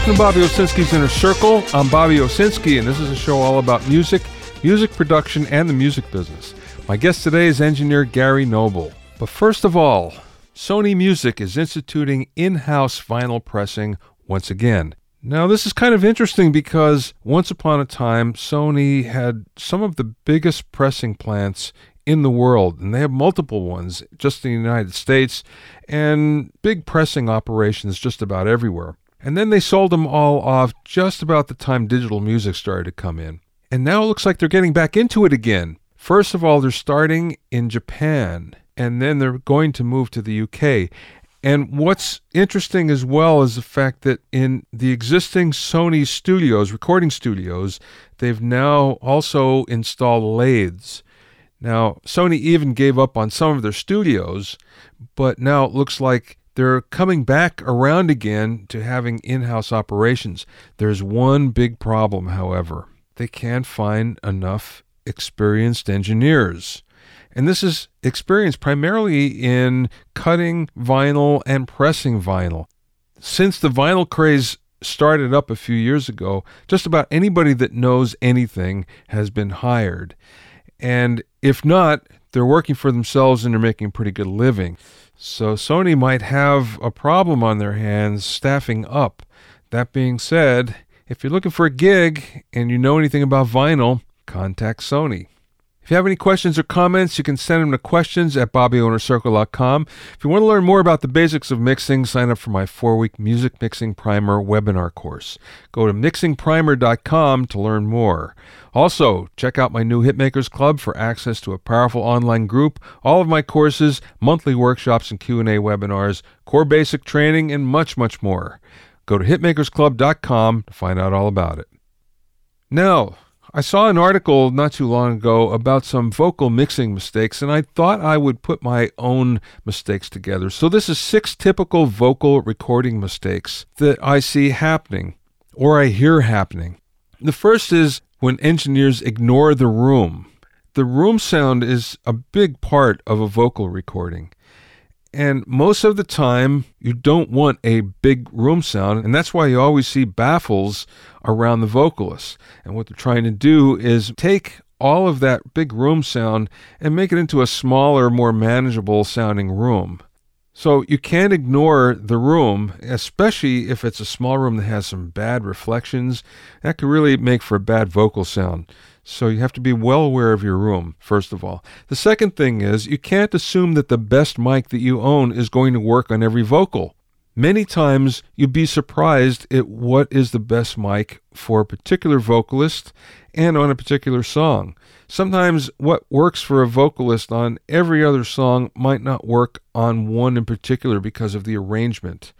Welcome to Bobby Owsinski's Inner Circle. I'm Bobby Owsinski, and this is a show all about music, music production, and the music business. My guest today is engineer Gary Noble. But first of all, Sony Music is instituting in house vinyl pressing once again. Now, this is kind of interesting because once upon a time, Sony had some of the biggest pressing plants in the world, and they have multiple ones just in the United States and big pressing operations just about everywhere. And then they sold them all off just about the time digital music started to come in. And now it looks like they're getting back into it again. First of all, they're starting in Japan, and then they're going to move to the UK. And what's interesting as well is the fact that in the existing Sony studios, recording studios, they've now also installed lathes. Now, Sony even gave up on some of their studios, but now it looks like they're coming back around again to having in house operations. There's one big problem, however. They can't find enough experienced engineers. And this is experience primarily in cutting vinyl and pressing vinyl. Since the vinyl craze started up a few years ago, just about anybody that knows anything has been hired. And if not, they're working for themselves and they're making a pretty good living. So Sony might have a problem on their hands staffing up. That being said, if you're looking for a gig and you know anything about vinyl, contact Sony. If you have any questions or comments, you can send them to questions at bobbyoinnercircle.com. If you want to learn more about the basics of mixing, sign up for my four week music mixing primer webinar course. Go to mixingprimer.com to learn more. Also, check out my new Hitmakers Club for access to a powerful online group, all of my courses, monthly workshops and Q&A webinars, core basic training, and much, much more. Go to hitmakersclub.com to find out all about it. Now, I saw an article not too long ago about some vocal mixing mistakes, and I thought I would put my own mistakes together. So, this is six typical vocal recording mistakes that I see happening or I hear happening. The first is when engineers ignore the room. The room sound is a big part of a vocal recording. And most of the time, you don't want a big room sound, and that's why you always see baffles around the vocalist. And what they're trying to do is take all of that big room sound and make it into a smaller, more manageable sounding room. So you can't ignore the room, especially if it's a small room that has some bad reflections. That could really make for a bad vocal sound. So you have to be well aware of your room, first of all. The second thing is you can't assume that the best mic that you own is going to work on every vocal. Many times you'd be surprised at what is the best mic for a particular vocalist and on a particular song. Sometimes what works for a vocalist on every other song might not work on one in particular because of the arrangement.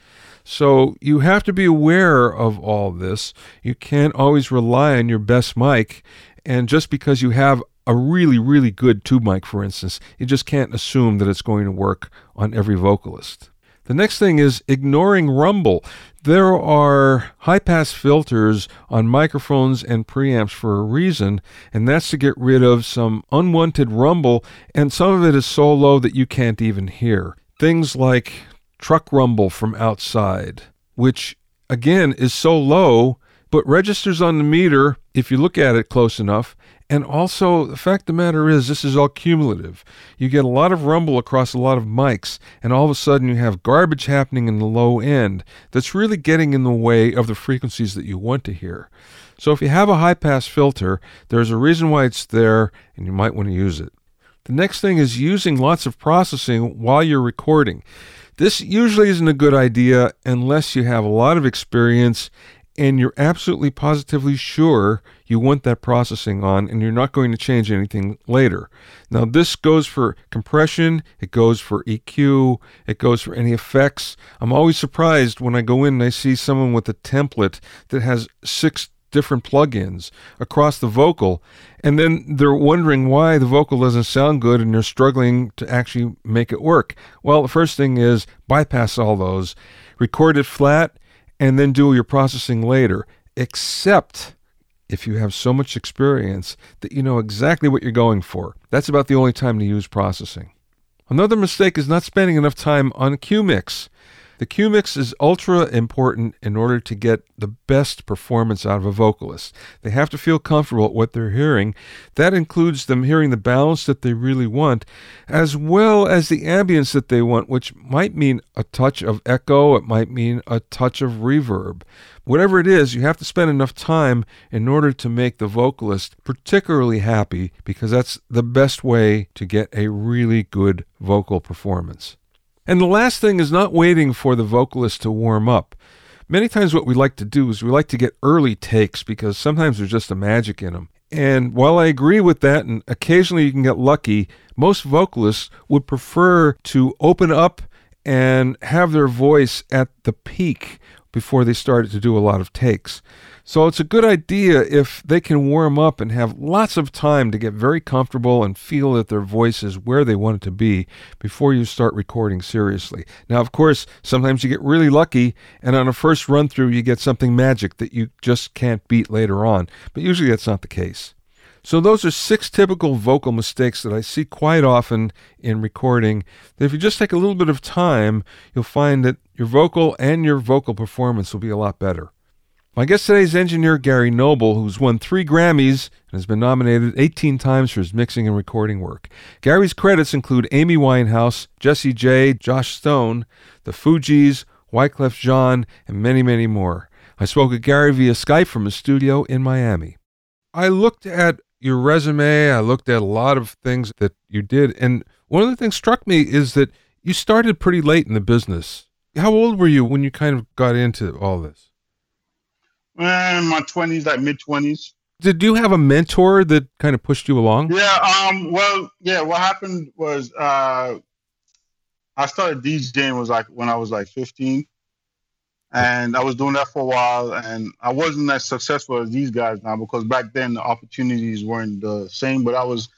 So you have to be aware of all this. You can't always rely on your best mic. And just because you have a really, really good tube mic, for instance, you just can't assume that it's going to work on every vocalist. The next thing is ignoring rumble. There are high pass filters on microphones and preamps for a reason, and that's to get rid of some unwanted rumble, and some of it is so low that you can't even hear. Things like truck rumble from outside, which again is so low but registers on the meter if you look at it close enough and also, the fact of the matter is, this is all cumulative. You get a lot of rumble across a lot of mics, and all of a sudden you have garbage happening in the low end that's really getting in the way of the frequencies that you want to hear. So, if you have a high pass filter, there's a reason why it's there, and you might want to use it. The next thing is using lots of processing while you're recording. This usually isn't a good idea unless you have a lot of experience and you're absolutely positively sure you want that processing on and you're not going to change anything later. Now, this goes for compression, it goes for EQ, it goes for any effects. I'm always surprised when I go in and I see someone with a template that has six different plugins across the vocal and then they're wondering why the vocal doesn't sound good and they're struggling to actually make it work. Well, the first thing is bypass all those, record it flat and then do your processing later, except if you have so much experience that you know exactly what you're going for. That's about the only time to use processing. Another mistake is not spending enough time on cue mix. The cue mix is ultra important in order to get the best performance out of a vocalist. They have to feel comfortable at what they're hearing. That includes them hearing the balance that they really want, as well as the ambience that they want, which might mean a touch of echo, it might mean a touch of reverb. Whatever it is, you have to spend enough time in order to make the vocalist particularly happy because that's the best way to get a really good vocal performance. And the last thing is not waiting for the vocalist to warm up. Many times, what we like to do is we like to get early takes because sometimes there's just a magic in them. And while I agree with that, and occasionally you can get lucky, most vocalists would prefer to open up and have their voice at the peak before they started to do a lot of takes. So it's a good idea if they can warm up and have lots of time to get very comfortable and feel that their voice is where they want it to be before you start recording seriously. Now, of course, sometimes you get really lucky, and on a first run through, you get something magic that you just can't beat later on, but usually that's not the case. So, those are six typical vocal mistakes that I see quite often in recording. That if you just take a little bit of time, you'll find that your vocal and your vocal performance will be a lot better. My guest today is engineer Gary Noble, who's won three Grammys and has been nominated 18 times for his mixing and recording work. Gary's credits include Amy Winehouse, Jessie J, Joss Stone, the Fugees, Wyclef Jean, and many, many more. I spoke with Gary via Skype from his studio in Miami. I looked at your resume, I looked at a lot of things that you did, and one of the things struck me is that you started pretty late in the business. How old were you when you kind of got into all this? In my twenties, like mid twenties. Did you have a mentor that kind of pushed you along? Yeah. Um. Well, yeah. What happened was, uh, I started DJing was like when I was like fifteen, and I was doing that for a while, and I wasn't as successful as these guys now because back then the opportunities weren't the same. But I was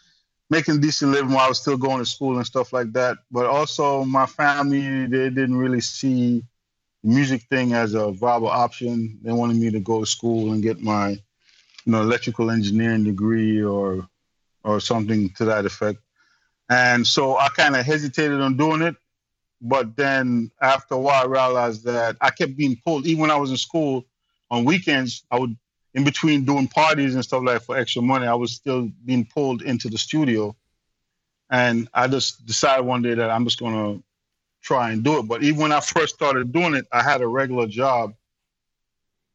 making decent living while I was still going to school and stuff like that. But also my family, they didn't really see music thing as a viable option. They wanted me to go to school and get my, you know, electrical engineering degree or or something to that effect. And so I kind of hesitated on doing it. But then after a while, I realized that I kept being pulled. Even when I was in school on weekends, I would, in between doing parties and stuff like that for extra money, I was still being pulled into the studio. And I just decided one day that I'm just going to try and do it. But even when I first started doing it, I had a regular job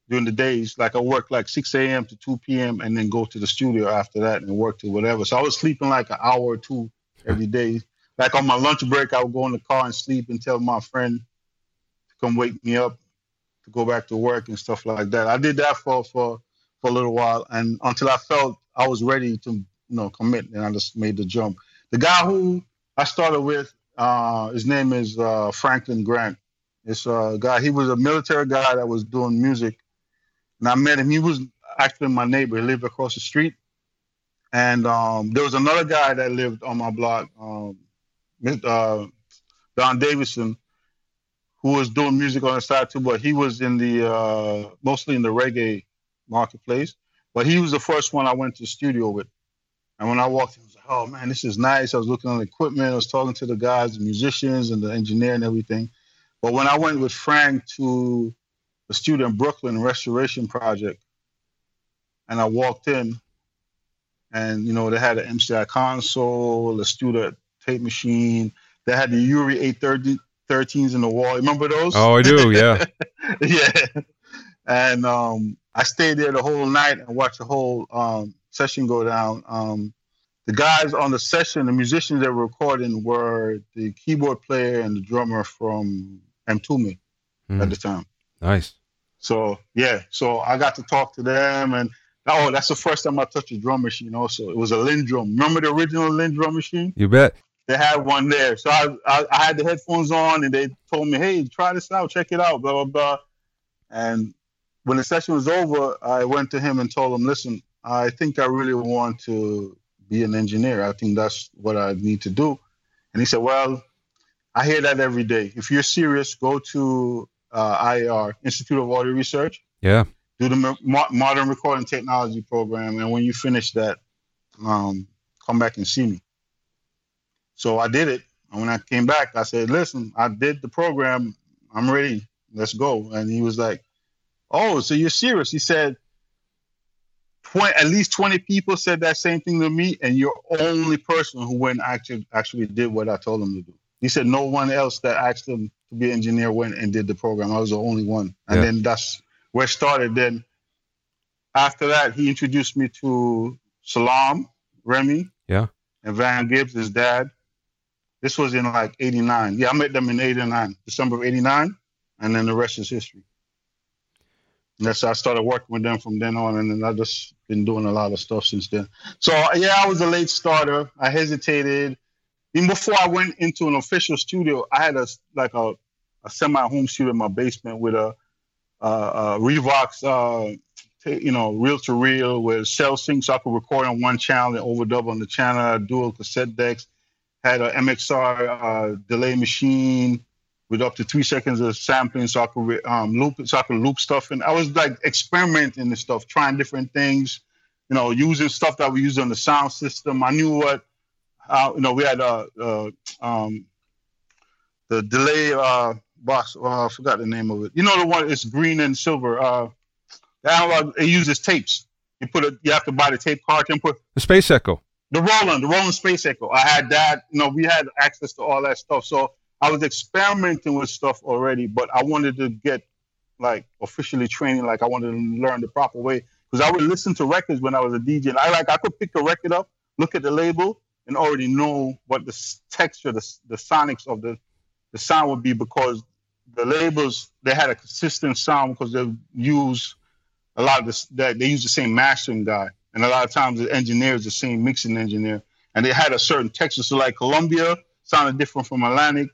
during the days. Like I worked like 6 a.m. to 2 p.m. and then go to the studio after that and work to whatever. So I was sleeping like an hour or two every day. Like on my lunch break, I would go in the car and sleep and tell my friend to come wake me up to go back to work and stuff like that. I did that for for for a little while and until I felt I was ready to you know commit and I just made the jump. The guy who I started with, uh, his name is uh, Franklin Grant. It's a guy. He was a military guy that was doing music, and I met him. He was actually my neighbor. He lived across the street, and um, there was another guy that lived on my block, um, uh, Don Davidson, who was doing music on the side too. But he was in the uh, mostly in the reggae marketplace. But he was the first one I went to the studio with. And when I walked in, I was like, oh man, this is nice. I was looking on the equipment. I was talking to the guys, the musicians and the engineer and everything. But when I went with Frank to the studio in Brooklyn Restoration Project, and I walked in, and you know they had an MCI console, a studio tape machine. They had the UREI 813s in the wall. Remember those? Oh, I do. Yeah. yeah. And um, I stayed there the whole night and watched the whole um, session go down. Um, the guys on the session, the musicians that were recording were the keyboard player and the drummer from Mtume mm. at the time. Nice. So yeah, so I got to talk to them, and oh, that's the first time I touched a drum machine. Also, it was a LinnDrum. Remember the original LinnDrum machine? You bet. They had one there, so I, I, I had the headphones on, and they told me, "Hey, try this out, check it out." Blah blah blah. And when the session was over, I went to him and told him, "Listen, I think I really want to be an engineer. I think that's what I need to do. And he said, Well, I hear that every day. If you're serious, go to uh, IAR, Institute of Audio Research. Yeah. Do the mo- modern recording technology program. And when you finish that, um, come back and see me. So I did it. And when I came back, I said, Listen, I did the program. I'm ready. Let's go. And he was like, oh, so you're serious? He said, 20, at least 20 people said that same thing to me, and you're only person who went actually actually did what I told him to do. He said no one else that asked him to be an engineer went and did the program. I was the only one, and yeah. then that's where it started. Then after that, he introduced me to Salaam Remi, yeah, and Van Gibbs, his dad. This was in like '89. Yeah, I met them in '89, December of '89, and then the rest is history. And that's I started working with them from then on, and then I just been doing a lot of stuff since then. So yeah, I was a late starter. I hesitated. Even before I went into an official studio, I had a like a, a semi home studio in my basement with a, a, a Revox, uh, t- you know, reel to reel with sel sync, so I could record on one channel and overdub on the channel. Dual cassette decks. Had a MXR uh, delay machine with up to three seconds of sampling, so I could um, loop, so I could loop stuff. And I was like experimenting and stuff, trying different things, you know, using stuff that we used on the sound system. I knew what, uh, you know, we had uh, uh, um, the delay uh, box. Uh, I forgot the name of it. You know, the one it's green and silver. Uh, analog. It uses tapes. You put it. You have to buy the tape card and put the Space Echo. The Roland, the Roland Space Echo. I had that. You know, we had access to all that stuff. So I was experimenting with stuff already, but I wanted to get like officially training. Like I wanted to learn the proper way because I would listen to records when I was a DJ. And I like I could pick a record up, look at the label, and already know what the texture, the the sonics of the the sound would be because the labels they had a consistent sound because they use a lot of this that they use the same mastering guy, and a lot of times the engineer is the same mixing engineer, and they had a certain texture. So like Columbia sounded different from Atlantic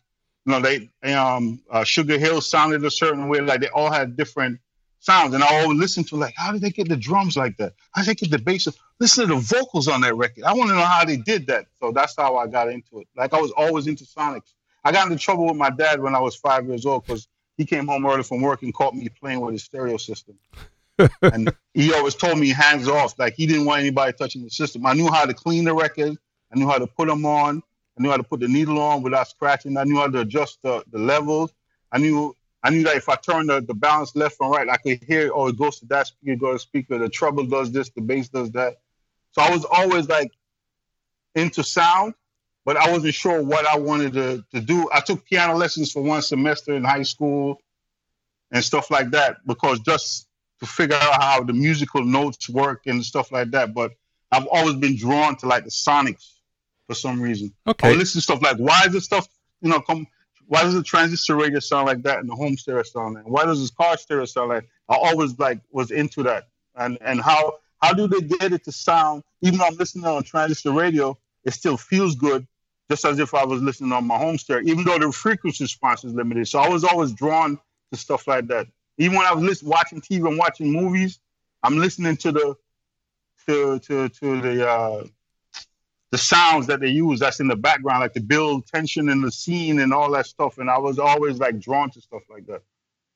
you know, they um uh, Sugar Hill sounded a certain way. Like they all had different sounds, and I always listened to like, how did they get the drums like that? How did they get the bass? Listen to the vocals on that record. I want to know how they did that. So that's how I got into it. Like I was always into sonics. I got into trouble with my dad when I was five years old because he came home early from work and caught me playing with his stereo system. and he always told me hands off. Like he didn't want anybody touching the system. I knew how to clean the record. I knew how to put them on. I knew how to put the needle on without scratching. I knew how to adjust the, the levels. I knew I knew that if I turned the, the balance left and right, I could hear, oh, it goes to that speaker, go to speaker. The treble does this, the bass does that. So I was always like into sound, but I wasn't sure what I wanted to, to do. I took piano lessons for one semester in high school and stuff like that because just to figure out how the musical notes work and stuff like that. But I've always been drawn to like the sonics for some reason. Okay. I listen to stuff like why is this stuff you know come why does the transistor radio sound like that and the home stereo sound like why does this car stereo sound like I always like was into that. And and how how do they get it to sound even though I'm listening on transistor radio it still feels good just as if I was listening on my home stereo even though the frequency response is limited. So I was always drawn to stuff like that. Even when I was listening, watching TV and watching movies I'm listening to the to to to the uh, the sounds that they use that's in the background, like to build tension in the scene and all that stuff. And I was always like drawn to stuff like that.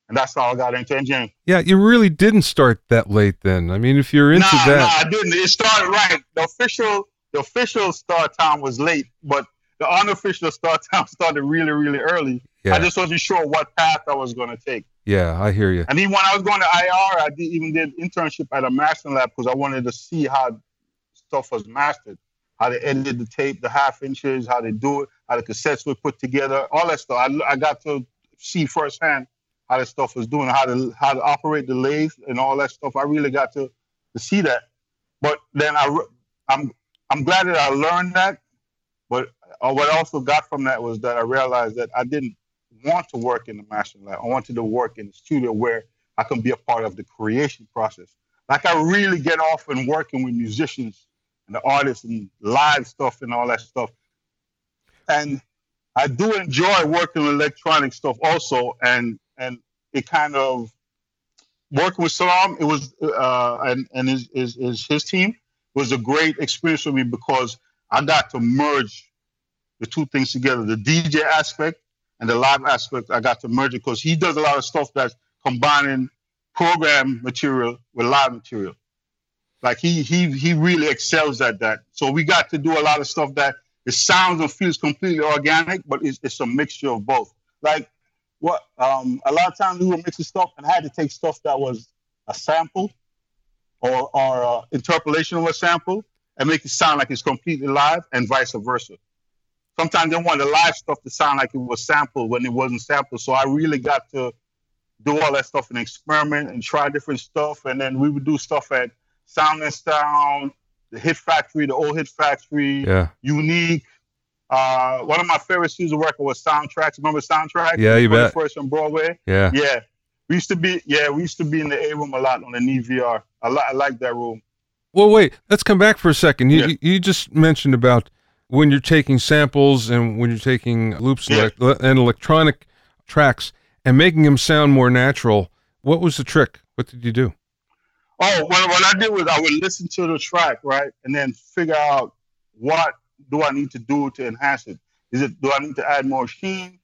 And that's how I got into engineering. Yeah, you really didn't start that late then. I mean, if you're into nah, that. Nah, I didn't. It started right. The official the official start time was late, but the unofficial start time started really, really early. Yeah. I just wasn't sure what path I was going to take. Yeah, I hear you. And even when I was going to IR, I did, even did internship at a mastering lab because I wanted to see how stuff was mastered how they edited the tape, the half inches, how they do it, how the cassettes were put together, all that stuff. I, I got to see firsthand how that stuff was doing, how to how to operate the lathe and all that stuff. I really got to to see that. But then I I'm I'm glad that I learned that. But uh, what I also got from that was that I realized that I didn't want to work in the mastering lab. I wanted to work in the studio where I can be a part of the creation process. Like I really get off and working with musicians and the artists and live stuff and all that stuff. And I do enjoy working with electronic stuff also, and and it kind of working with Salaam. It was uh, and and his, his his his team was a great experience for me because I got to merge the two things together: the DJ aspect and the live aspect. I got to merge it because he does a lot of stuff that's combining program material with live material. Like he he he really excels at that. So we got to do a lot of stuff that it sounds and feels completely organic, but it's, it's a mixture of both. Like what um, a lot of times we were mixing stuff, and I had to take stuff that was a sample or or uh, interpolation of a sample and make it sound like it's completely live, and vice versa. Sometimes they want the live stuff to sound like it was sampled when it wasn't sampled. So I really got to do all that stuff and experiment and try different stuff. And then we would do stuff at Sound on Sound, the Hit Factory, the old Hit Factory, Yeah. Unique. Uh, one of my favorite Caesar record was Soundtracks. Remember Soundtracks? Yeah, you bet. First on Broadway. Yeah. Yeah, we used to be. Yeah, we used to be in the A room a lot on the NVR. I, li- I like that room. Well, wait. Let's come back for a second. You Yeah. you- just mentioned about when you're taking samples and when you're taking loops Yeah. and electronic tracks and making them sound more natural. What was the trick? What did you do? Oh, what, what I did was I would listen to the track, right, and then figure out what do I need to do to enhance it. Is it do I need to add more sheen,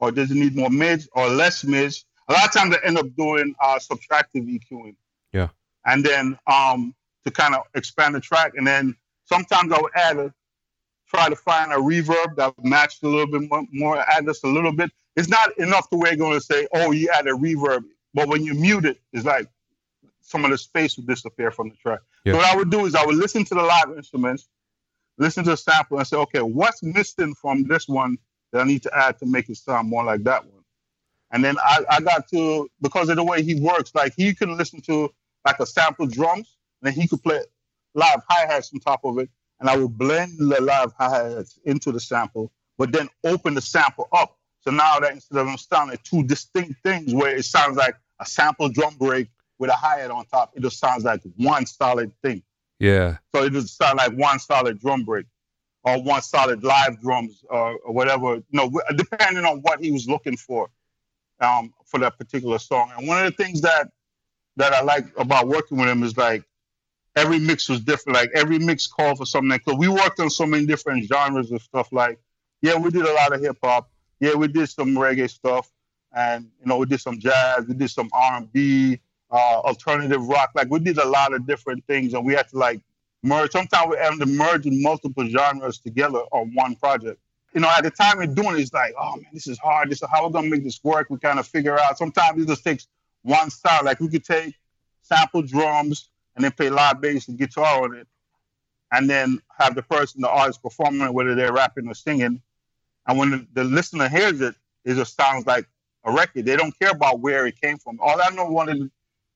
or does it need more mids or less mids? A lot of times I end up doing uh, subtractive EQing. Yeah. And then um, to kind of expand the track, and then sometimes I would add a try to find a reverb that matched a little bit more, more add just a little bit. It's not enough to where you're going to say, oh, you add a reverb, but when you mute it, it's like some of the space would disappear from the track. So what I would do is I would listen to the live instruments, listen to the sample, and say, okay, what's missing from this one that I need to add to make it sound more like that one? And then I, I got to because of the way he works, like he can listen to like a sample drums, and then he could play live hi hats on top of it, and I would blend the live hi hats into the sample, but then open the sample up. So now that instead of them sounding two distinct things, where it sounds like a sample drum break with a hi hat on top, it just sounds like one solid thing. Yeah. So it just sound like one solid drum break or one solid live drums or, or whatever, you know, depending on what he was looking for um, for that particular song. And one of the things that that I like about working with him is like every mix was different. Like every mix called for something. Because we worked on so many different genres of stuff. Like, yeah, we did a lot of hip hop. Yeah, we did some reggae stuff, and you know, we did some jazz. We did some R and B, uh, alternative rock. Like we did a lot of different things, and we had to like merge. Sometimes we had to merge multiple genres together on one project. You know, at the time we're doing it, it's like, oh man, this is hard. This is how we're gonna make this work. We kind of figure out. Sometimes it just takes one style. Like we could take sample drums and then play live bass and guitar on it, and then have the person, the artist, performing it, whether they're rapping or singing. And when the, the listener hears it, it just sounds like a record. They don't care about where it came from. All I know wanted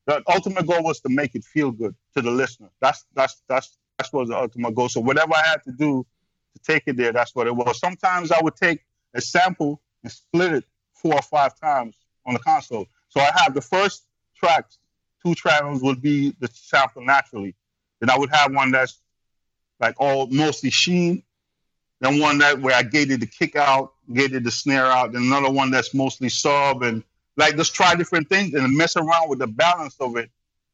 the ultimate goal was to make it feel good to the listener. That's that's that's that's was the ultimate goal. So whatever I had to do to take it there, that's what it was. Sometimes I would take a sample and split it four or five times on the console. So I have the first tracks, two channels would be the sample naturally. Then I would have one that's like all mostly sheen. Then one that where I gated the kick out, gated the snare out. Then another one that's mostly sub and like just try different things and mess around with the balance of it,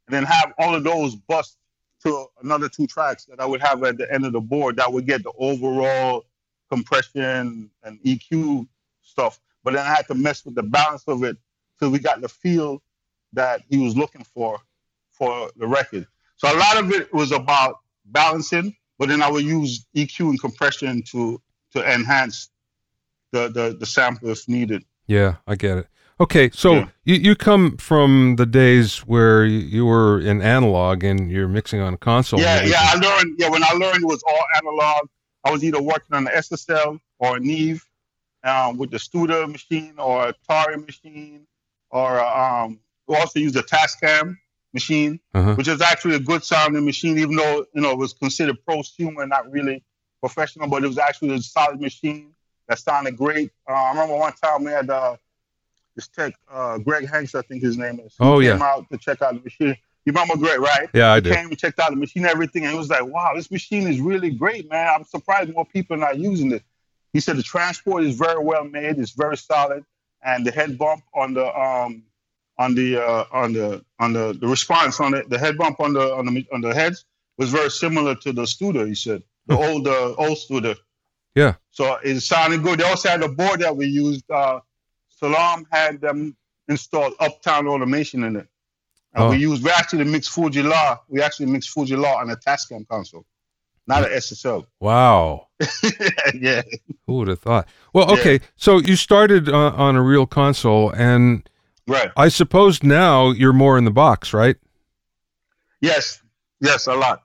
and then have all of those bust to another two tracks that I would have at the end of the board that would get the overall compression and EQ stuff. But then I had to mess with the balance of it till we got the feel that he was looking for for the record. So a lot of it was about balancing, but then I would use EQ and compression to to enhance the the, the sample if needed. Yeah, I get it. Okay, so Yeah. you, you come from the days where you, you were in analog and you're mixing on a console. Yeah, yeah. I learned. Yeah, when I learned it was all analog. I was either working on the SSL or a Neve um, with the Studer machine or a Otari machine, or um, we also used a Tascam machine, Uh-huh. which is actually a good sounding machine, even though you know it was considered prosumer, not really professional, but it was actually a solid machine that sounded great. Uh, I remember one time we had uh, this tech, uh, Greg Hanks, I think his name is. He Oh, yeah. came out to check out the machine. You remember Greg, right? Yeah, I he do. came and checked out the machine, everything, and he was like, "Wow, this machine is really great, man. I'm surprised more people are not using it." He said the transport is very well made, it's very solid, and the head bump on the um on the uh, on the on the, the response on it, the head bump on the on the on the heads was very similar to the Studer. He said the old uh, old Studer. Yeah. So it sounded good. They also had a board that we used. Uh, Salaam had them install Uptown Automation in it. And Oh. we used, we actually mixed Fu-Gee-La. We actually mixed Fu-Gee-La on a Tascam console, not an SSL. Wow. yeah. Who would have thought? Well, Yeah. okay. So you started uh, on a real console, and Right. I suppose now you're more in the box, right? Yes. Yes, a lot.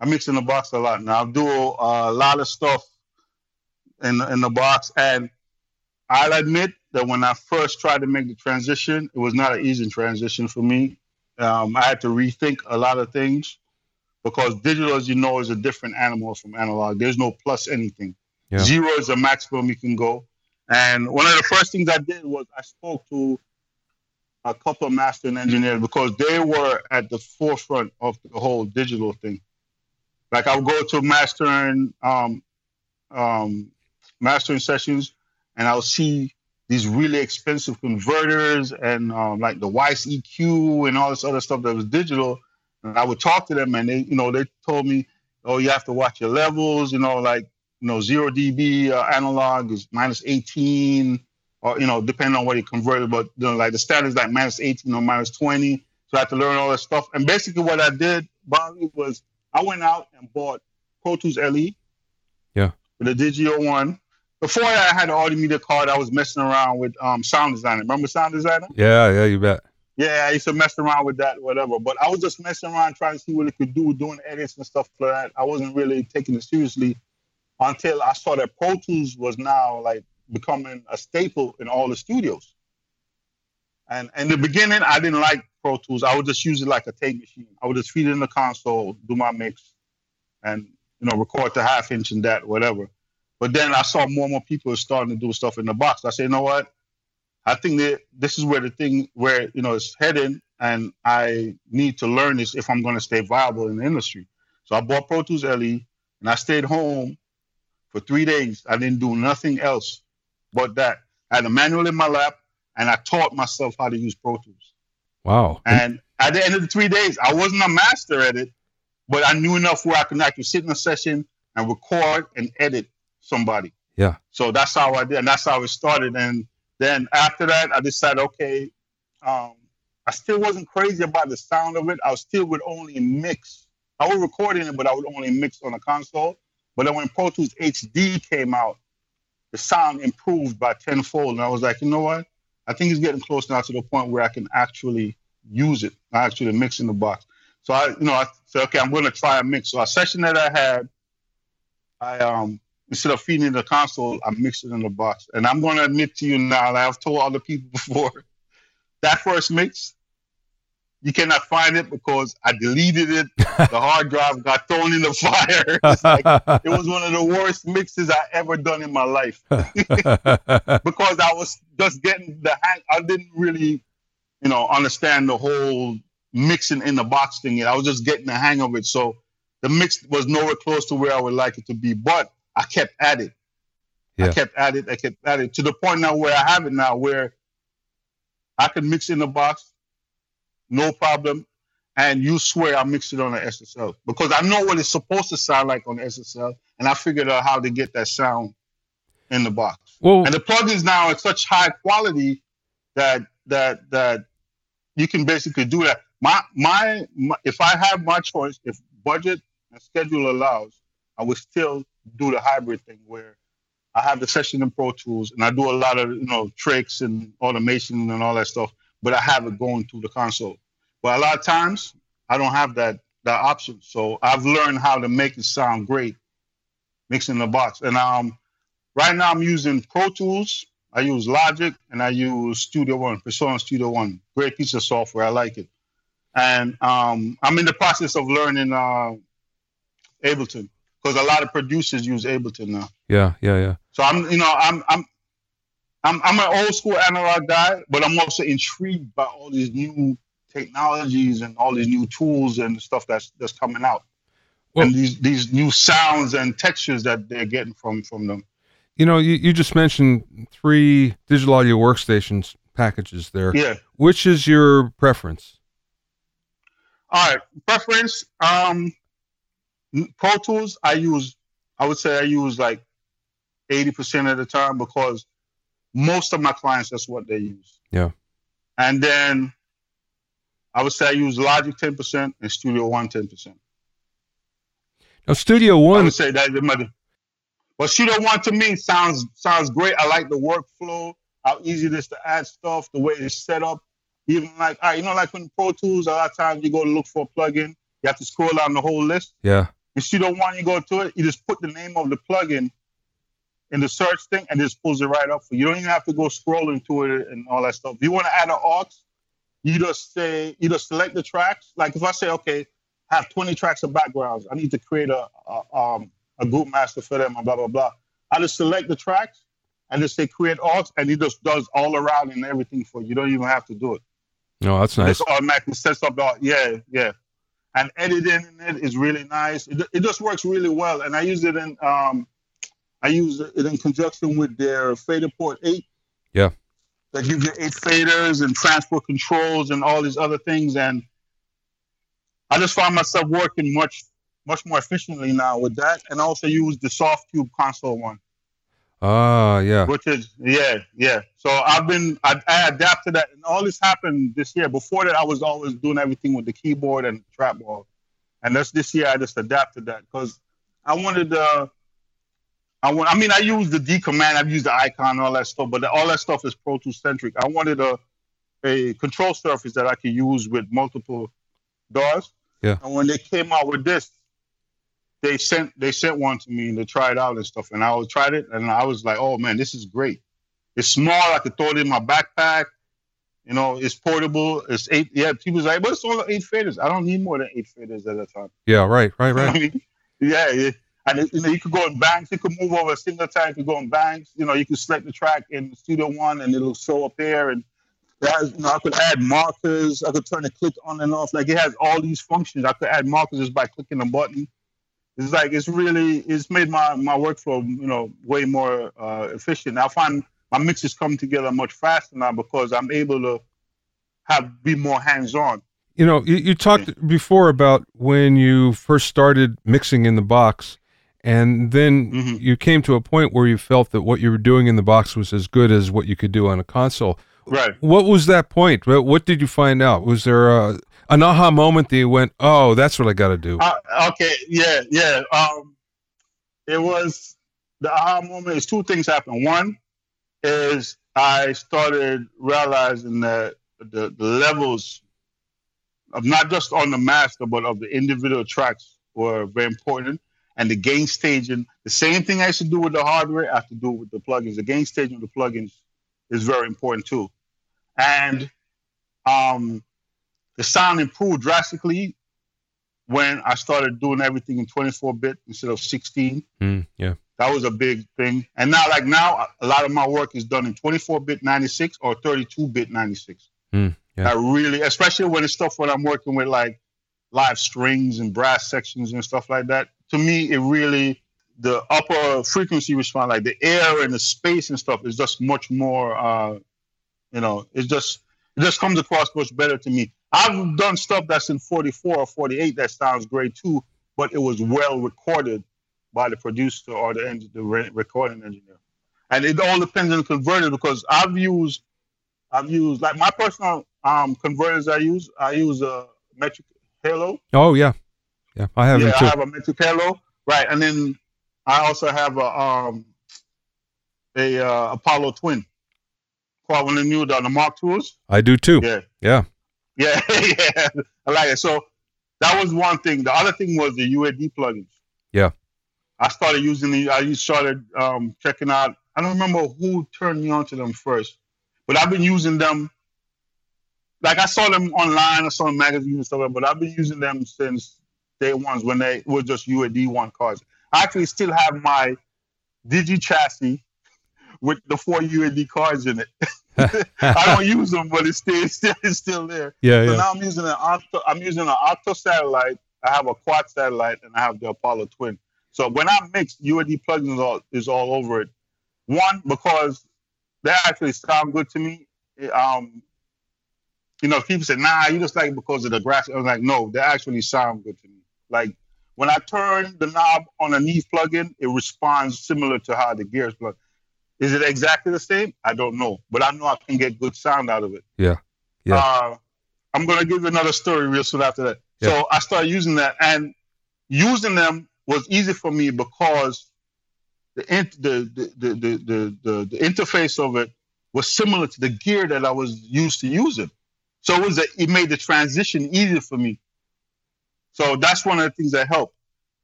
I mix in the box a lot now. I do a lot of stuff in in the box, and I'll admit that when I first tried to make the transition, it was not an easy transition for me. Um, I had to rethink a lot of things because digital, as you know, is a different animal from analog. There's no plus anything. Yeah. Zero is the maximum you can go. And one of the first things I did was I spoke to a couple of mastering engineers because they were at the forefront of the whole digital thing. Like I would go to mastering um, um, mastering sessions, and I'll see these really expensive converters and um, like the Weiss EQ and all this other stuff that was digital. And I would talk to them, and they, you know, they told me, "Oh, you have to watch your levels. You know, like you know, zero dB uh, analog is minus 18, or you know, depending on what you converted. But you know, like the standard is like minus 18 or minus 20. So I had to learn all that stuff. And basically, what I did, Bobby, was I went out and bought Pro Tools LE. Yeah. With a Digio one. Before that, I had an Audiomedia card. I was messing around with um, Sound Designer. Remember Sound Designer? Yeah, yeah, you bet. Yeah, I used to mess around with that, whatever. But I was just messing around trying to see what it could do, doing edits and stuff like that. I wasn't really taking it seriously until I saw that Pro Tools was now like becoming a staple in all the studios. And in the beginning, I didn't like Pro Tools. I would just use it like a tape machine. I would just feed it in the console, do my mix, and you know, record the half inch and that, whatever. But then I saw more and more people starting to do stuff in the box. I said, you know what? I think that this is where the thing where you know it's heading, and I need to learn this if I'm going to stay viable in the industry. So I bought Pro Tools LE, and I stayed home for three days. I didn't do nothing else but that. I had a manual in my lap, and I taught myself how to use Pro Tools. Wow. And at the end of the three days, I wasn't a master at it, but I knew enough where I could actually sit in a session and record and edit somebody. Yeah. So that's how I did, and that's how it started. And then after that, I decided, okay, um, I still wasn't crazy about the sound of it. I still would only mix. I was recording it, but I would only mix on a console. But then when Pro Tools HD came out, the sound improved by tenfold, and I was like, you know what? I think it's getting close now to the point where I can actually use it. I actually mix in the box. So I, you know, I said, okay, I'm going to try a mix. So a session that I had, I um instead of feeding the console, I mixed it in the box. And I'm going to admit to you now, like I've told other people before, that first mix, you cannot find it because I deleted it. the hard drive got thrown in the fire. It's like, it was one of the worst mixes I ever done in my life because I was just getting the hang. I didn't really, you know, understand the whole mixing in the box thing. I was just getting the hang of it. So the mix was nowhere close to where I would like it to be. But I kept at it. Yeah. I kept at it. I kept at it to the point now where I have it now where I can mix in the box, no problem. And you swear I mixed it on the SSL because I know what it's supposed to sound like on SSL, and I figured out how to get that sound in the box. well, And the plugins now are such high quality that that that you can basically do that. My, my my if I have my choice, if budget and schedule allows, I would still do the hybrid thing where I have the session in Pro Tools and I do a lot of you know tricks and automation and all that stuff, but I have it going through the console. But a lot of times I don't have that that option. So I've learned how to make it sound great mixing the box. And um right now I'm using Pro Tools, I use Logic, and I use Studio One, PreSonus Studio One. Great piece of software. I like it. And um, I'm in the process of learning uh, Ableton because a lot of producers use Ableton now. yeah, yeah, yeah. So I'm, you know, I'm, I'm, I'm, I'm an old school analog guy, but I'm also intrigued by all these new technologies and all these new tools and stuff that's that's coming out, Well- and these these new sounds and textures that they're getting from from them. You know, you, you just mentioned three digital audio workstations packages there. Yeah. Which is your preference? All right, preference. Um, Pro Tools, I use. I would say I use like eighty percent of the time because most of my clients that's what they use. Yeah. And then I would say I use Logic ten percent and Studio One ten percent. Now, Studio One. I would say that. But Studio One to me sounds sounds great. I like the workflow, how easy it is to add stuff, the way it's set up. Even like, all right, you know, like when Pro Tools, a lot of times you go to look for a plugin, you have to scroll down the whole list. Yeah. In Studio One, you go to it, you just put the name of the plugin in the search thing and it just pulls it right up for you. You don't even have to go scrolling to it and all that stuff. If you want to add an aux, you just say, you just select the tracks. Like if I say, okay, I have 20 tracks of backgrounds, I need to create a, a um a group master for them and blah blah blah. I just select the tracks and just say create aux, and it just does all around and everything for you. You don't even have to do it. No, that's nice. It automatically sets up the yeah yeah, and editing in it is really nice. It, it just works really well, and I use it in um I use it in conjunction with their fader port eight. Yeah. That gives you eight faders and transport controls and all these other things, and I just find myself working much much more efficiently now with that, and also use the Softube console one. Ah, yeah. Which is yeah, yeah. So I've been I, I adapted that, and all this happened this year. Before that, I was always doing everything with the keyboard and trackball, and that's this year I just adapted that because I wanted uh I want. I mean, I use the D command. I've used the icon, and all that stuff, but the, all that stuff is Pro Tools centric. I wanted a a control surface that I could use with multiple DAWs. Yeah. And when they came out with this, they sent they sent one to me and they tried out and stuff, and I tried it, and I was like, oh man, this is great. It's small. I could throw it in my backpack. You know, it's portable. It's eight. Yeah, people's like, but it's only eight faders. I don't need more than eight faders at a time. Yeah, right, right, I right. mean, yeah, yeah. And you know, you could go in banks. You could move over a single track. You could go in banks. You know, you could select the track in Studio One, and it'll show up there. And it has, you know, I could add markers. I could turn the click on and off. Like it has all these functions. I could add markers just by clicking a button. It's like it's really it's made my my workflow you know way more uh, efficient. I find my mixes come together much faster now because I'm able to have be more hands on. You know, you, you talked before about when you first started mixing in the box, and then Mhm. you came to a point where you felt that what you were doing in the box was as good as what you could do on a console. Right. What was that point? What did you find out? Was there a, an aha moment that you went, "Oh, that's what I got to do"? Uh, okay, yeah, yeah. Um, it was the aha moment. Is two things happened. One is I started realizing that the, the levels of not just on the master, but of the individual tracks were very important. And the gain staging, the same thing I used to do with the hardware, I have to do with the plugins. The gain staging of the plugins is very important too. And um, the sound improved drastically when I started doing everything in 24 bit instead of 16. Mm, yeah. That was a big thing. And now, like now, a lot of my work is done in 24 bit 96 or 32 bit 96. Mm, yeah. I really, especially when it's stuff when I'm working with like live strings and brass sections and stuff like that. To me, it really the upper frequency response, like the air and the space and stuff, is just much more. Uh, you know, it's just it just comes across much better to me. I've done stuff that's in 44 or 48 that sounds great too, but it was well recorded by the producer or the, eng- the re- recording engineer. And it all depends on the converter because I've used, I've used like my personal um, converters I use. I use a Metric Halo. Oh, yeah, yeah. I have yeah, too. I have a Metric Halo, right? And then I also have a um, a uh, Apollo Twin. Called one of the new the, the Mark tools. I do too. Yeah. Yeah. Yeah, yeah, I like it. So that was one thing. The other thing was the UAD plugins. Yeah. I started using the. I started um, checking out. I don't remember who turned me on to them first, but I've been using them. Like I saw them online, I saw them in magazines and stuff, but I've been using them since day ones when they were just UAD one cards. I actually still have my Digi chassis with the four UAD cards in it. I don't use them, but it's still, it's still, it's still there. Yeah, So yeah. now I'm using an octo. I'm using an octo satellite. I have a quad satellite, and I have the Apollo Twin. So when I mix UAD plugins, is all, is all over it. One because they actually sound good to me. Um, you know, people say, "Nah, you just like it because of the grass." I was like, "No, they actually sound good to me." Like when I turn the knob on a Neve plugin, it responds similar to how the Gears plug. Is it exactly the same? I don't know, but I know I can get good sound out of it. Yeah. Yeah. Uh, I'm gonna give you another story real soon after that. Yeah. So I started using that, and using them was easy for me because the, the, the, the, the, the, the interface of it was similar to the gear that I was used to using. So it was a, it made the transition easier for me. So that's one of the things that helped.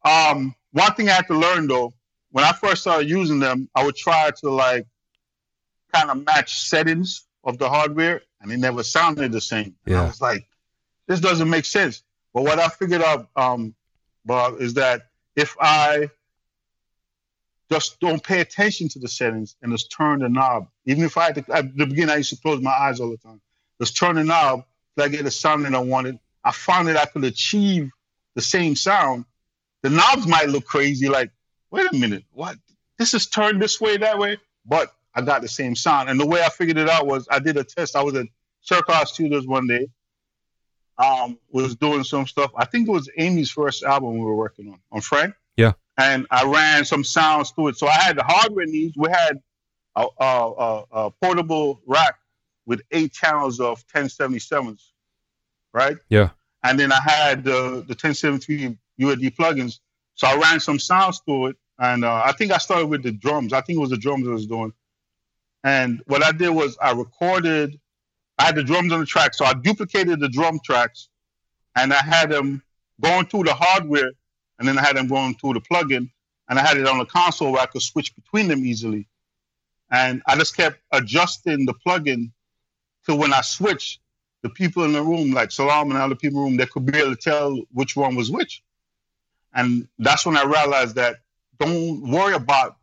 Um, one thing I had to learn though, when I first started using them, I would try to like kind of match settings of the hardware, and it never sounded the same. Yeah. I was like, this doesn't make sense. But what I figured out, um, Bob, is that if I just don't pay attention to the settings and just turn the knob, even if I had to, at the beginning, I used to close my eyes all the time. Just turn the knob till I get the sound that I wanted. I found that I could achieve the same sound. The knobs might look crazy, like, wait a minute, what? This is turned this way, that way, but I got the same sound. And the way I figured it out was I did a test. I was at Circle Studios one day um, was doing some stuff. I think it was Amy's first album we were working on, on Frank. Yeah. And I ran some sounds through it. So I had the hardware Neves. We had a, a, a, a portable rack with eight channels of 1077s, right? Yeah. And then I had the, the 1073 UAD plugins. So I ran some sounds through it. And uh, I think I started with the drums. I think it was the drums I was doing. And what I did was I recorded I had the drums on the track, so I duplicated the drum tracks, and I had them going through the hardware, and then I had them going through the plugin, and I had it on the console where I could switch between them easily. And I just kept adjusting the plugin to when I switched, the people in the room, like Salaam and other people in the room, they could be able to tell which one was which. And that's when I realized that don't worry about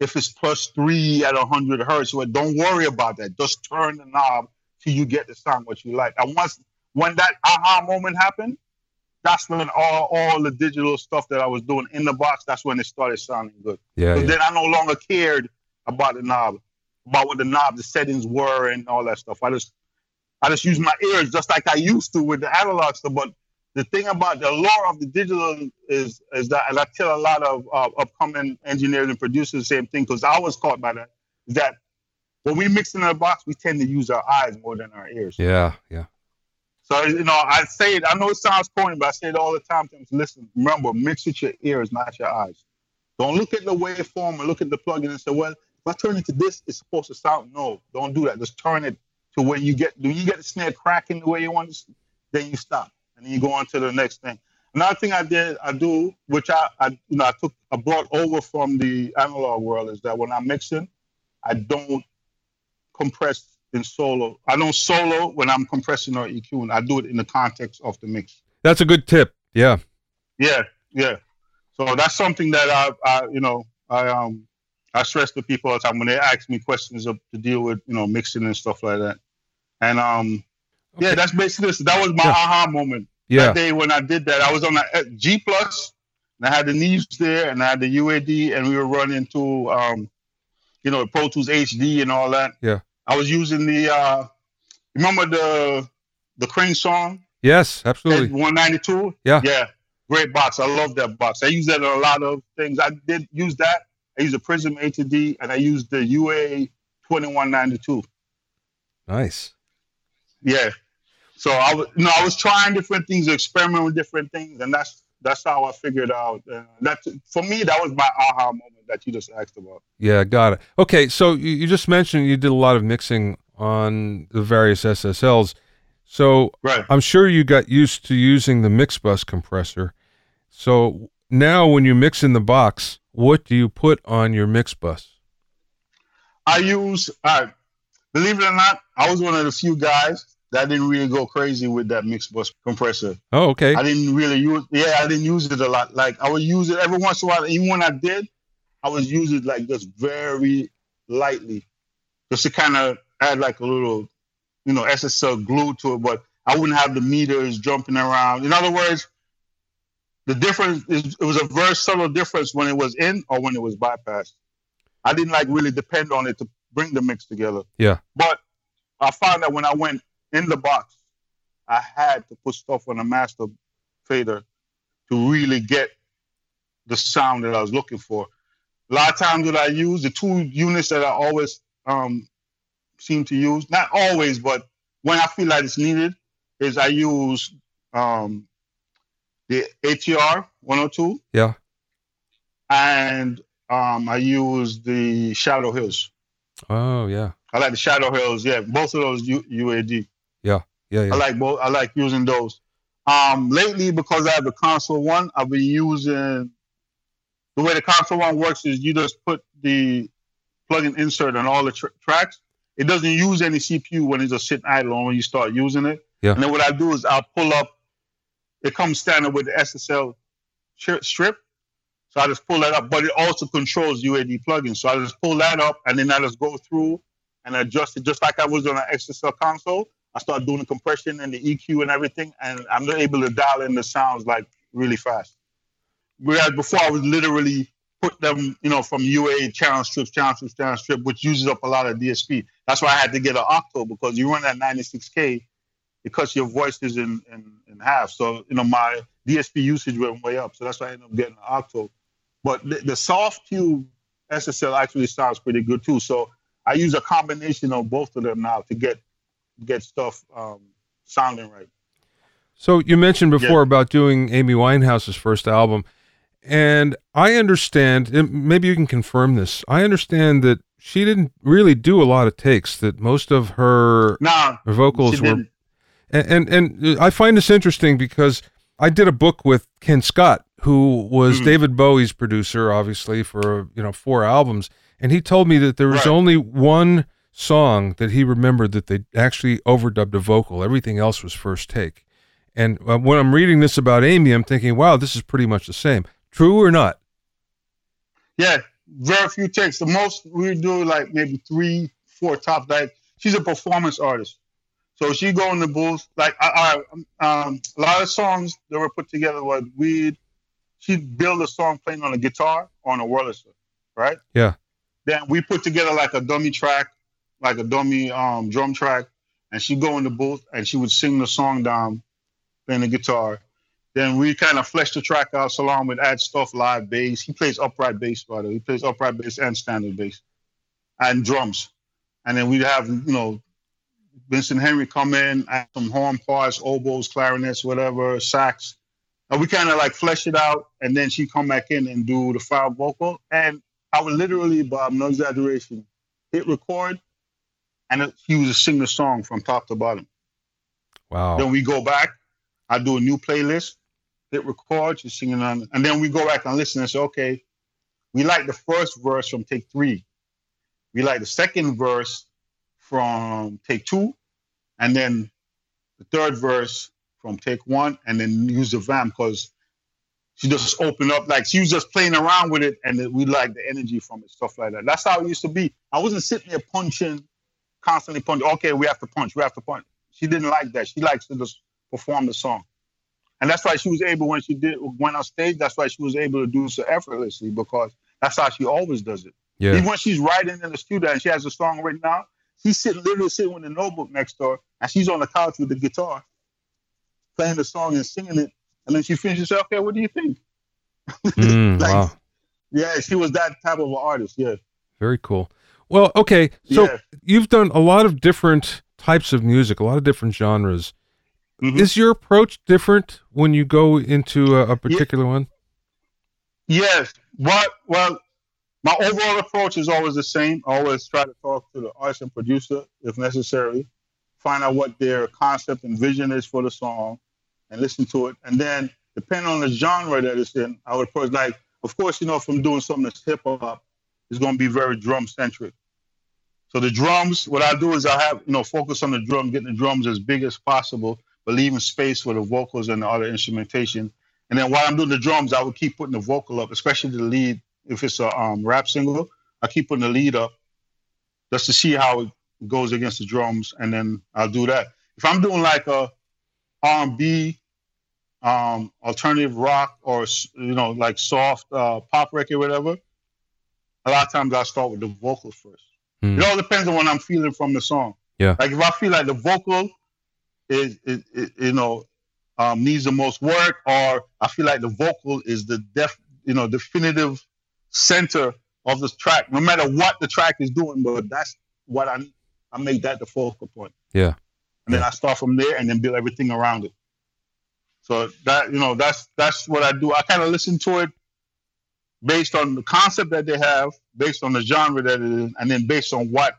if it's plus three at 100 hertz. Don't worry about that. Just turn the knob till you get the sound what you like. And once when that aha moment happened, that's when all, all the digital stuff that I was doing in the box, that's when it started sounding good. Yeah. So yeah. then I no longer cared about the knob, about what the knob, the settings were and all that stuff. I just I just use my ears just like I used to with the analog stuff. But the thing about the lore of the digital is is that, and I tell a lot of uh, upcoming engineers and producers the same thing because I was caught by that, is that when we mix in a box, we tend to use our eyes more than our ears. Yeah, yeah. So you know, I say it. I know it sounds corny, but I say it all the time. To listen, remember, mix with your ears, not your eyes. Don't look at the waveform and look at the plugin and say, "Well, if I turn it to this, it's supposed to sound." No, don't do that. Just turn it to when you get. Do you get the snare cracking the way you want? To, then you stop, and then you go on to the next thing. Another thing I did, I do, which I, I, you know, I took, I brought over from the analog world, is that when I'm mixing, I don't compress in solo. I don't solo when I'm compressing or EQing. I do it in the context of the mix. That's a good tip. Yeah. Yeah, yeah. So that's something that I, I you know, I um, I stress to people all the time when they ask me questions of, to deal with, you know, mixing and stuff like that. And um. Yeah, that's basically this. That was my yeah. aha moment. Yeah. That day when I did that, I was on a G plus, and I had the Neves there, and I had the UAD, and we were running to um, you know, Pro Tools HD and all that. Yeah. I was using the uh remember the the Crane Song? Yes, absolutely. 192? Yeah. Yeah. Great box. I love that box. I use that on a lot of things. I did use that. I used the Prism A to D and I used the UA 2192. Nice. Yeah. So I was you know, I was trying different things, experiment with different things, and that's that's how I figured out. Uh, that for me, that was my aha moment that you just asked about. Yeah, got it. Okay, so you, you just mentioned you did a lot of mixing on the various SSLs. So right. I'm sure you got used to using the mix bus compressor. So now when you mix in the box, what do you put on your mix bus? I use, uh, believe it or not, I was one of the few guys that didn't really go crazy with that mix bus compressor. Oh, okay. I didn't really use. Yeah, I didn't use it a lot. Like I would use it every once in a while. Even when I did, I would use it like just very lightly, just to kind of add like a little, you know, SSL glue to it. But I wouldn't have the meters jumping around. In other words, the difference is it was a very subtle difference when it was in or when it was bypassed. I didn't like really depend on it to bring the mix together. Yeah. But I found that when I went in the box, I had to put stuff on a master fader to really get the sound that I was looking for. A lot of times, that I use the two units that I always um, seem to use, not always, but when I feel like it's needed, is I use um, the ATR 102. Yeah. And um, I use the Shadow Hills. Oh yeah. I like the Shadow Hills. Yeah, both of those U- UAD. Yeah, yeah, yeah. I like both. I like using those. Um, lately, because I have the console one, I've been using the way the console one works is you just put the plug-in insert on all the tr- tracks. It doesn't use any CPU when it's just sitting idle when you start using it. Yeah. And then what I do is I'll pull up. It comes standard with the SSL strip. So I just pull that up, but it also controls UAD plugins. So I just pull that up and then I just go through and adjust it just like I was on an SSL console. I start doing the compression and the EQ and everything, and I'm not able to dial in the sounds like really fast. Whereas before I was literally put them, you know, from UA channel strips, channel strips, channel strip, which uses up a lot of DSP. That's why I had to get an octo because you run at 96k, it cuts your voices in, in, in half. So, you know, my DSP usage went way up. So that's why I ended up getting an octo. But the, the Softube SSL actually sounds pretty good too. So I use a combination of both of them now to get get stuff um, sounding right. So you mentioned before Yeah. about doing Amy Winehouse's first album, and I understand. and Maybe you can confirm this. I understand that she didn't really do a lot of takes. That most of her Now, her vocals were and, and and I find this interesting because I did a book with Ken Scott, who was Mhm. David Bowie's producer, obviously for you know four albums, and he told me that there was Right. only one song that he remembered that they actually overdubbed a vocal. Everything else was first take. And uh, when I'm reading this about Amy, I'm thinking, wow, this is pretty much the same. True or not? yeah, very few takes. The most we do like maybe three, four tops. Like she's a performance artist, so she go in the booth. Like I, I, um, a lot of songs that were put together was we. She'd build a song playing on a guitar or on a Wurlitzer, right? Yeah. Then we put together like a dummy track, like a dummy um, drum track, and she'd go in the booth and she would sing the song down, playing the guitar. Then we kind of flesh the track out. Salaam would add stuff, live bass. He plays upright bass, way. He plays upright bass and standard bass, and drums. And then we'd have, you know, Vincent Henry come in, add some horn parts, oboes, clarinets, whatever, sax. And we kind of like flesh it out, and then she come back in and do the final vocal. And I would literally, Bob, no exaggeration, hit record, and he was just sing the song from top to bottom. Wow. Then we go back. I do a new playlist, hit record, she's singing on, and then we go back and listen and say, okay, we like the first verse from take three. We like the second verse from take two, and then the third verse from take one, and then use the vamp because she just opened up like she was just playing around with it, and we like the energy from it, stuff like that. That's how it used to be. I wasn't sitting there punching, constantly punch. Okay, we have to punch, we have to punch. She didn't like that. She likes to just perform the song. And that's why she was able when she did went on stage, that's why she was able to do so effortlessly because that's how she always does it. Yeah. Even when she's writing in the studio and she has a song written out, she's sitting literally sitting with a notebook next door and she's on the couch with the guitar, playing the song and singing it. And then she finishes, okay, what do you think? Mm, Like- wow. Yeah, she was that type of an artist. Yeah. Very cool. Well, okay. So yeah. you've done a lot of different types of music, a lot of different genres. Mhm. Is your approach different when you go into a, a particular one? Yes. What well my overall approach is always the same. I always try to talk to the artist and producer if necessary, find out what their concept and vision is for the song and listen to it. And then depending on the genre that it's in, I would approach like of course, you know, if I'm doing something that's hip hop, it's gonna be very drum centric. So the drums, what I do is I have, you know, focus on the drum, getting the drums as big as possible, but leaving space for the vocals and the other instrumentation. And then while I'm doing the drums, I would keep putting the vocal up, especially the lead. If it's a um, rap single, I keep putting the lead up just to see how it goes against the drums, and then I'll do that. If I'm doing like a R&B, um, alternative rock, or you know, like soft uh, pop record, whatever, a lot of times I start with the vocals first. Hmm. It all depends on what I'm feeling from the song. Yeah. Like if I feel like the vocal is, is, is you know, um, needs the most work, or I feel like the vocal is the def, you know, definitive center of the track, no matter what the track is doing. But that's what I I make that the focal point. Yeah. And then. I start from there and then build everything around it. So that you know, that's that's what I do. I kind of listen to it based on the concept that they have, based on the genre that it is, and then based on what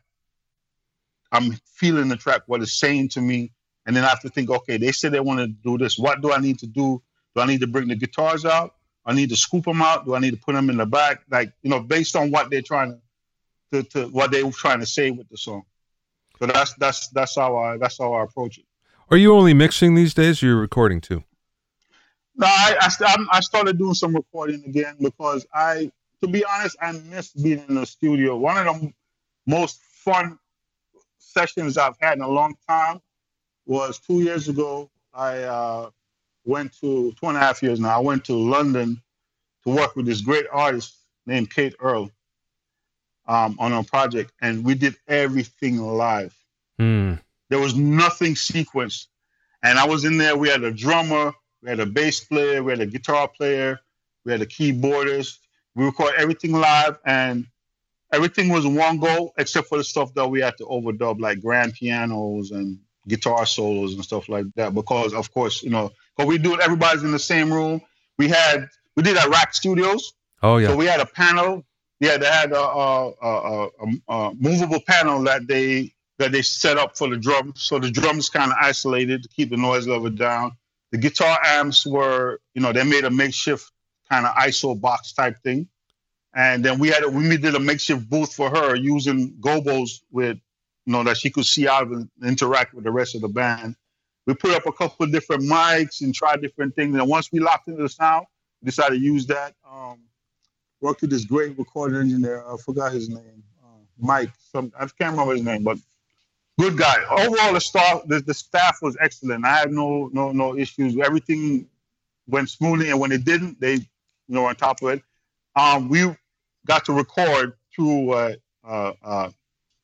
I'm feeling the track, what it's saying to me, and then I have to think, okay, they said they want to do this. What do I need to do? Do I need to bring the guitars out? I need to scoop them out. Do I need to put them in the back? Like you know, based on what they're trying to, to, to what they were trying to say with the song. So that's that's that's how I that's how I approach it. Are you only mixing these days? Or you're recording too. No, I, I, I started doing some recording again because I, to be honest, I miss being in the studio. One of the most fun sessions I've had in a long time was two years ago. I uh, went to two and a half years now. I went to London to work with this great artist named Kate Earl um, on a project, and we did everything live. Mm. There was nothing sequenced, and I was in there. We had a drummer, we had a bass player, we had a guitar player, we had a keyboardist. We recorded everything live, and everything was one go except for the stuff that we had to overdub, like grand pianos and guitar solos and stuff like that. Because of course, you know, but we do it. Everybody's in the same room. We had we did at RAK Studios. Oh yeah. So we had a panel. Yeah, they had a, a, a, a movable panel that they that they set up for the drums. So the drums kind of isolated to keep the noise level down. The guitar amps were, you know, they made a makeshift kind of ISO box type thing. And then we had a, we did a makeshift booth for her using gobos with, you know, that she could see out and interact with the rest of the band we put up a couple of different mics and tried different things. And once we locked into the sound, we decided to use that. Um, worked with this great recording engineer. I forgot his name. Uh, Mike. Some I can't remember his name, but good guy. Overall, the staff the, the staff was excellent. I had no no no issues. Everything went smoothly, and when it didn't, they you know on top of it. Um, we got to record through uh, uh, uh,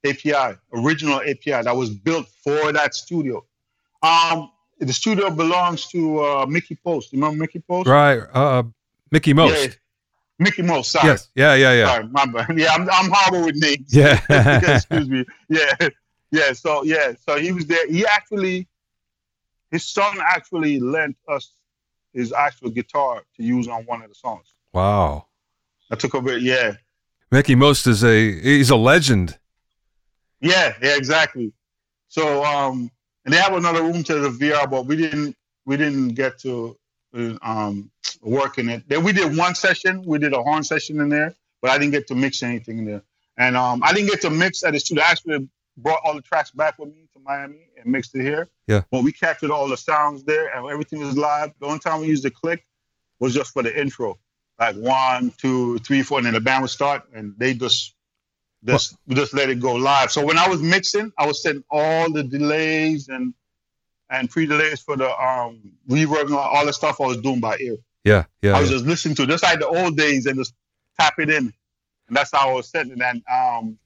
API, original API that was built for that studio. Um, the studio belongs to uh, Mickey Post. You remember Mickey Post? Right. Uh, Mickie Most. Yeah. Mickie Most. Sorry. Yes. Yeah. Yeah. Yeah. Sorry, my bad. Yeah, I'm, I'm horrible with names. Yeah. Excuse me. Yeah. Yeah. So yeah. So he was there. He actually, his son actually lent us his actual guitar to use on one of the songs. Wow. I took over. Yeah. Mickie Most is a he's a legend. Yeah. Yeah. Exactly. So um, and they have another room to the VR, but we didn't we didn't get to um, work in it. Then we did one session. We did a horn session in there, but I didn't get to mix anything in there. And um, I didn't get to mix at the studio. Actually brought all the tracks back with me to Miami and mixed it here. Yeah. But we captured all the sounds there, and everything was live. The only time we used the click was just for the intro, like one, two, three, four, and then the band would start, and they just just well, just let it go live. So when I was mixing, I was setting all the delays and and pre delays for the um reverb and all the stuff I was doing by ear. Yeah, yeah. I was yeah. just listening to just like the old days and just tap it in. And that's how I was setting it. And um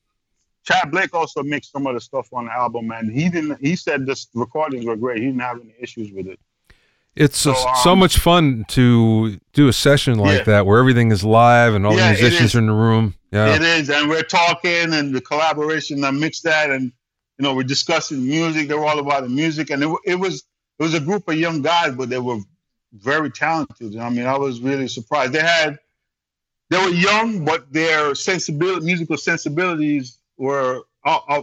Tchad Blake also mixed some of the stuff on the album and he didn't he said the recordings were great. He didn't have any issues with it. It's so, um, so much fun to do a session like yeah. that where everything is live and all yeah, the musicians are in the room. Yeah, it is, and we're talking and the collaboration. I mixed that, and you know we're discussing music. They were all about the music, and it, it was it was a group of young guys, but they were very talented. I mean, I was really surprised. They had they were young, but their sensibility, musical sensibilities were, uh, uh,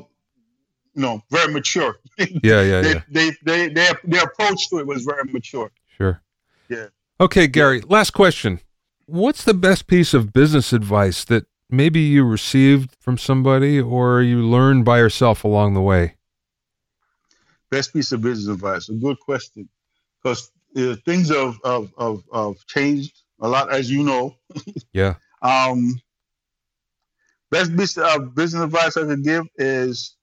you know, very mature. Yeah, yeah, they, yeah. They, they, they, their approach to it was very mature. Sure. Yeah. Okay, Gary. Last question. What's the best piece of business advice that maybe you received from somebody or you learned by yourself along the way? Best piece of business advice. A good question, because uh, things have, have, have, have changed a lot, as you know. yeah. Um, best piece of uh, business advice I could give is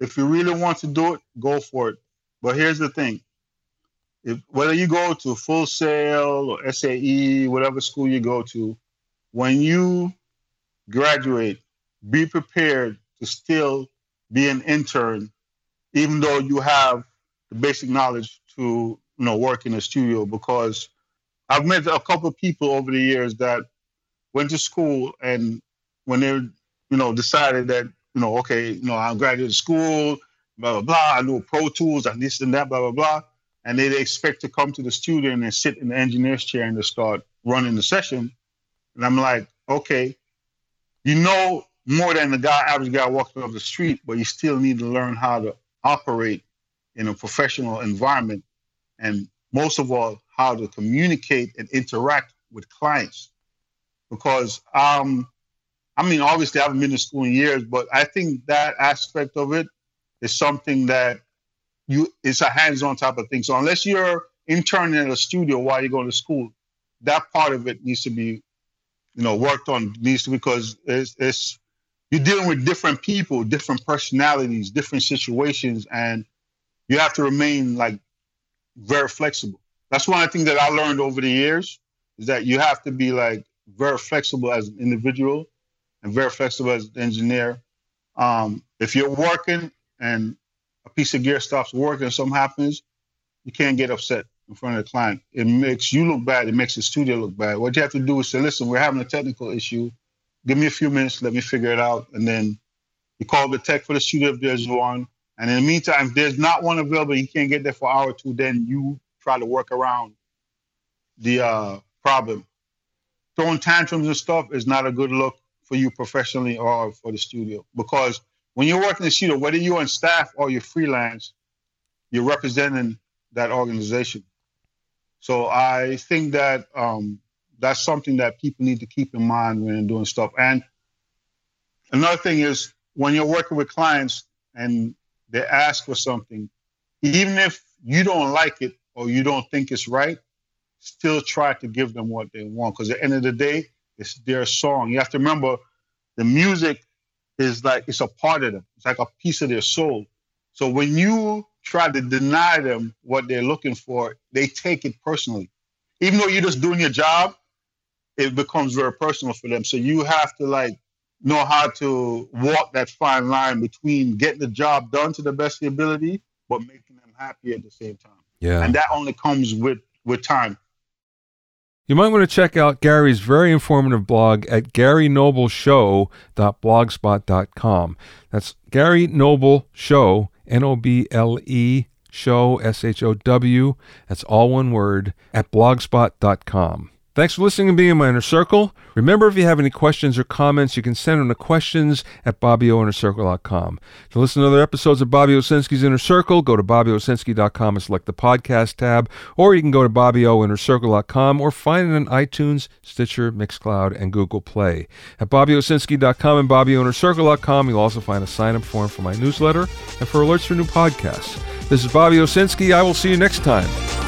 if you really want to do it, go for it. But here's the thing. If, whether you go to Full Sail or SAE, whatever school you go to, when you graduate, be prepared to still be an intern, even though you have the basic knowledge to you know work in a studio. Because I've met a couple of people over the years that went to school and when they you know decided that you know okay you know I graduated school blah blah blah I know Pro Tools and this and that blah blah blah and they, expect to come to the studio and sit in the engineer's chair and to start running the session and I'm like okay, you know more than the guy, average guy walking off the street, but you still need to learn how to operate in a professional environment, and most of all, how to communicate and interact with clients. Because, um, I mean, obviously, I haven't been to school in years, but I think that aspect of it is something that you it's a hands-on type of thing. So unless you're interning in a studio while you're going to school, that part of it needs to be, you know, worked on. Needs to because it's, it's you're dealing with different people, different personalities, different situations, and you have to remain like very flexible. That's one thing that I learned over the years is that you have to be like very flexible as an individual and very flexible as an engineer. Um, if you're working and a piece of gear stops working, something happens, you can't get upset in front of the client. It makes you look bad. It makes the studio look bad. What you have to do is say, listen, we're having a technical issue. Give me a few minutes. Let me figure it out. And then you call the tech for the studio if there's one. And in the meantime, if there's not one available, you can't get there for an hour or two, then you try to work around the uh, problem. Throwing tantrums and stuff is not a good look for you professionally or for the studio because when you're working in the studio, whether you're on staff or you're freelance, you're representing that organization. So I think that um, that's something that people need to keep in mind when they're doing stuff. And another thing is when you're working with clients and they ask for something, even if you don't like it or you don't think it's right, still try to give them what they want. Because at the end of the day, it's their song. You have to remember the music is like it's a part of them. It's like a piece of their soul. So when you try to deny them what they're looking for, they take it personally. Even though you're just doing your job, it becomes very personal for them. So you have to like know how to walk that fine line between getting the job done to the best of your ability, but making them happy at the same time. Yeah. And that only comes with with time. You might want to check out Gary's very informative blog at garynobleshow.blogspot.com. That's Gary Noble Show, N O B L E Show, S H O W. That's all one word, at blogspot.com. Thanks for listening and being in my inner circle. Remember, if you have any questions or comments, you can send them to questions at bobbyoinnercircle.com. To listen to other episodes of Bobby Owsinski's Inner Circle, go to bobbyowsinski.com and select the podcast tab, or you can go to bobbyoinnercircle.com or find it on iTunes, Stitcher, Mixcloud, and Google Play. At bobbyowsinski.com and bobbyoinnercircle.com, you'll also find a sign-up form for my newsletter and for alerts for new podcasts. This is Bobby Owsinski. I will see you next time.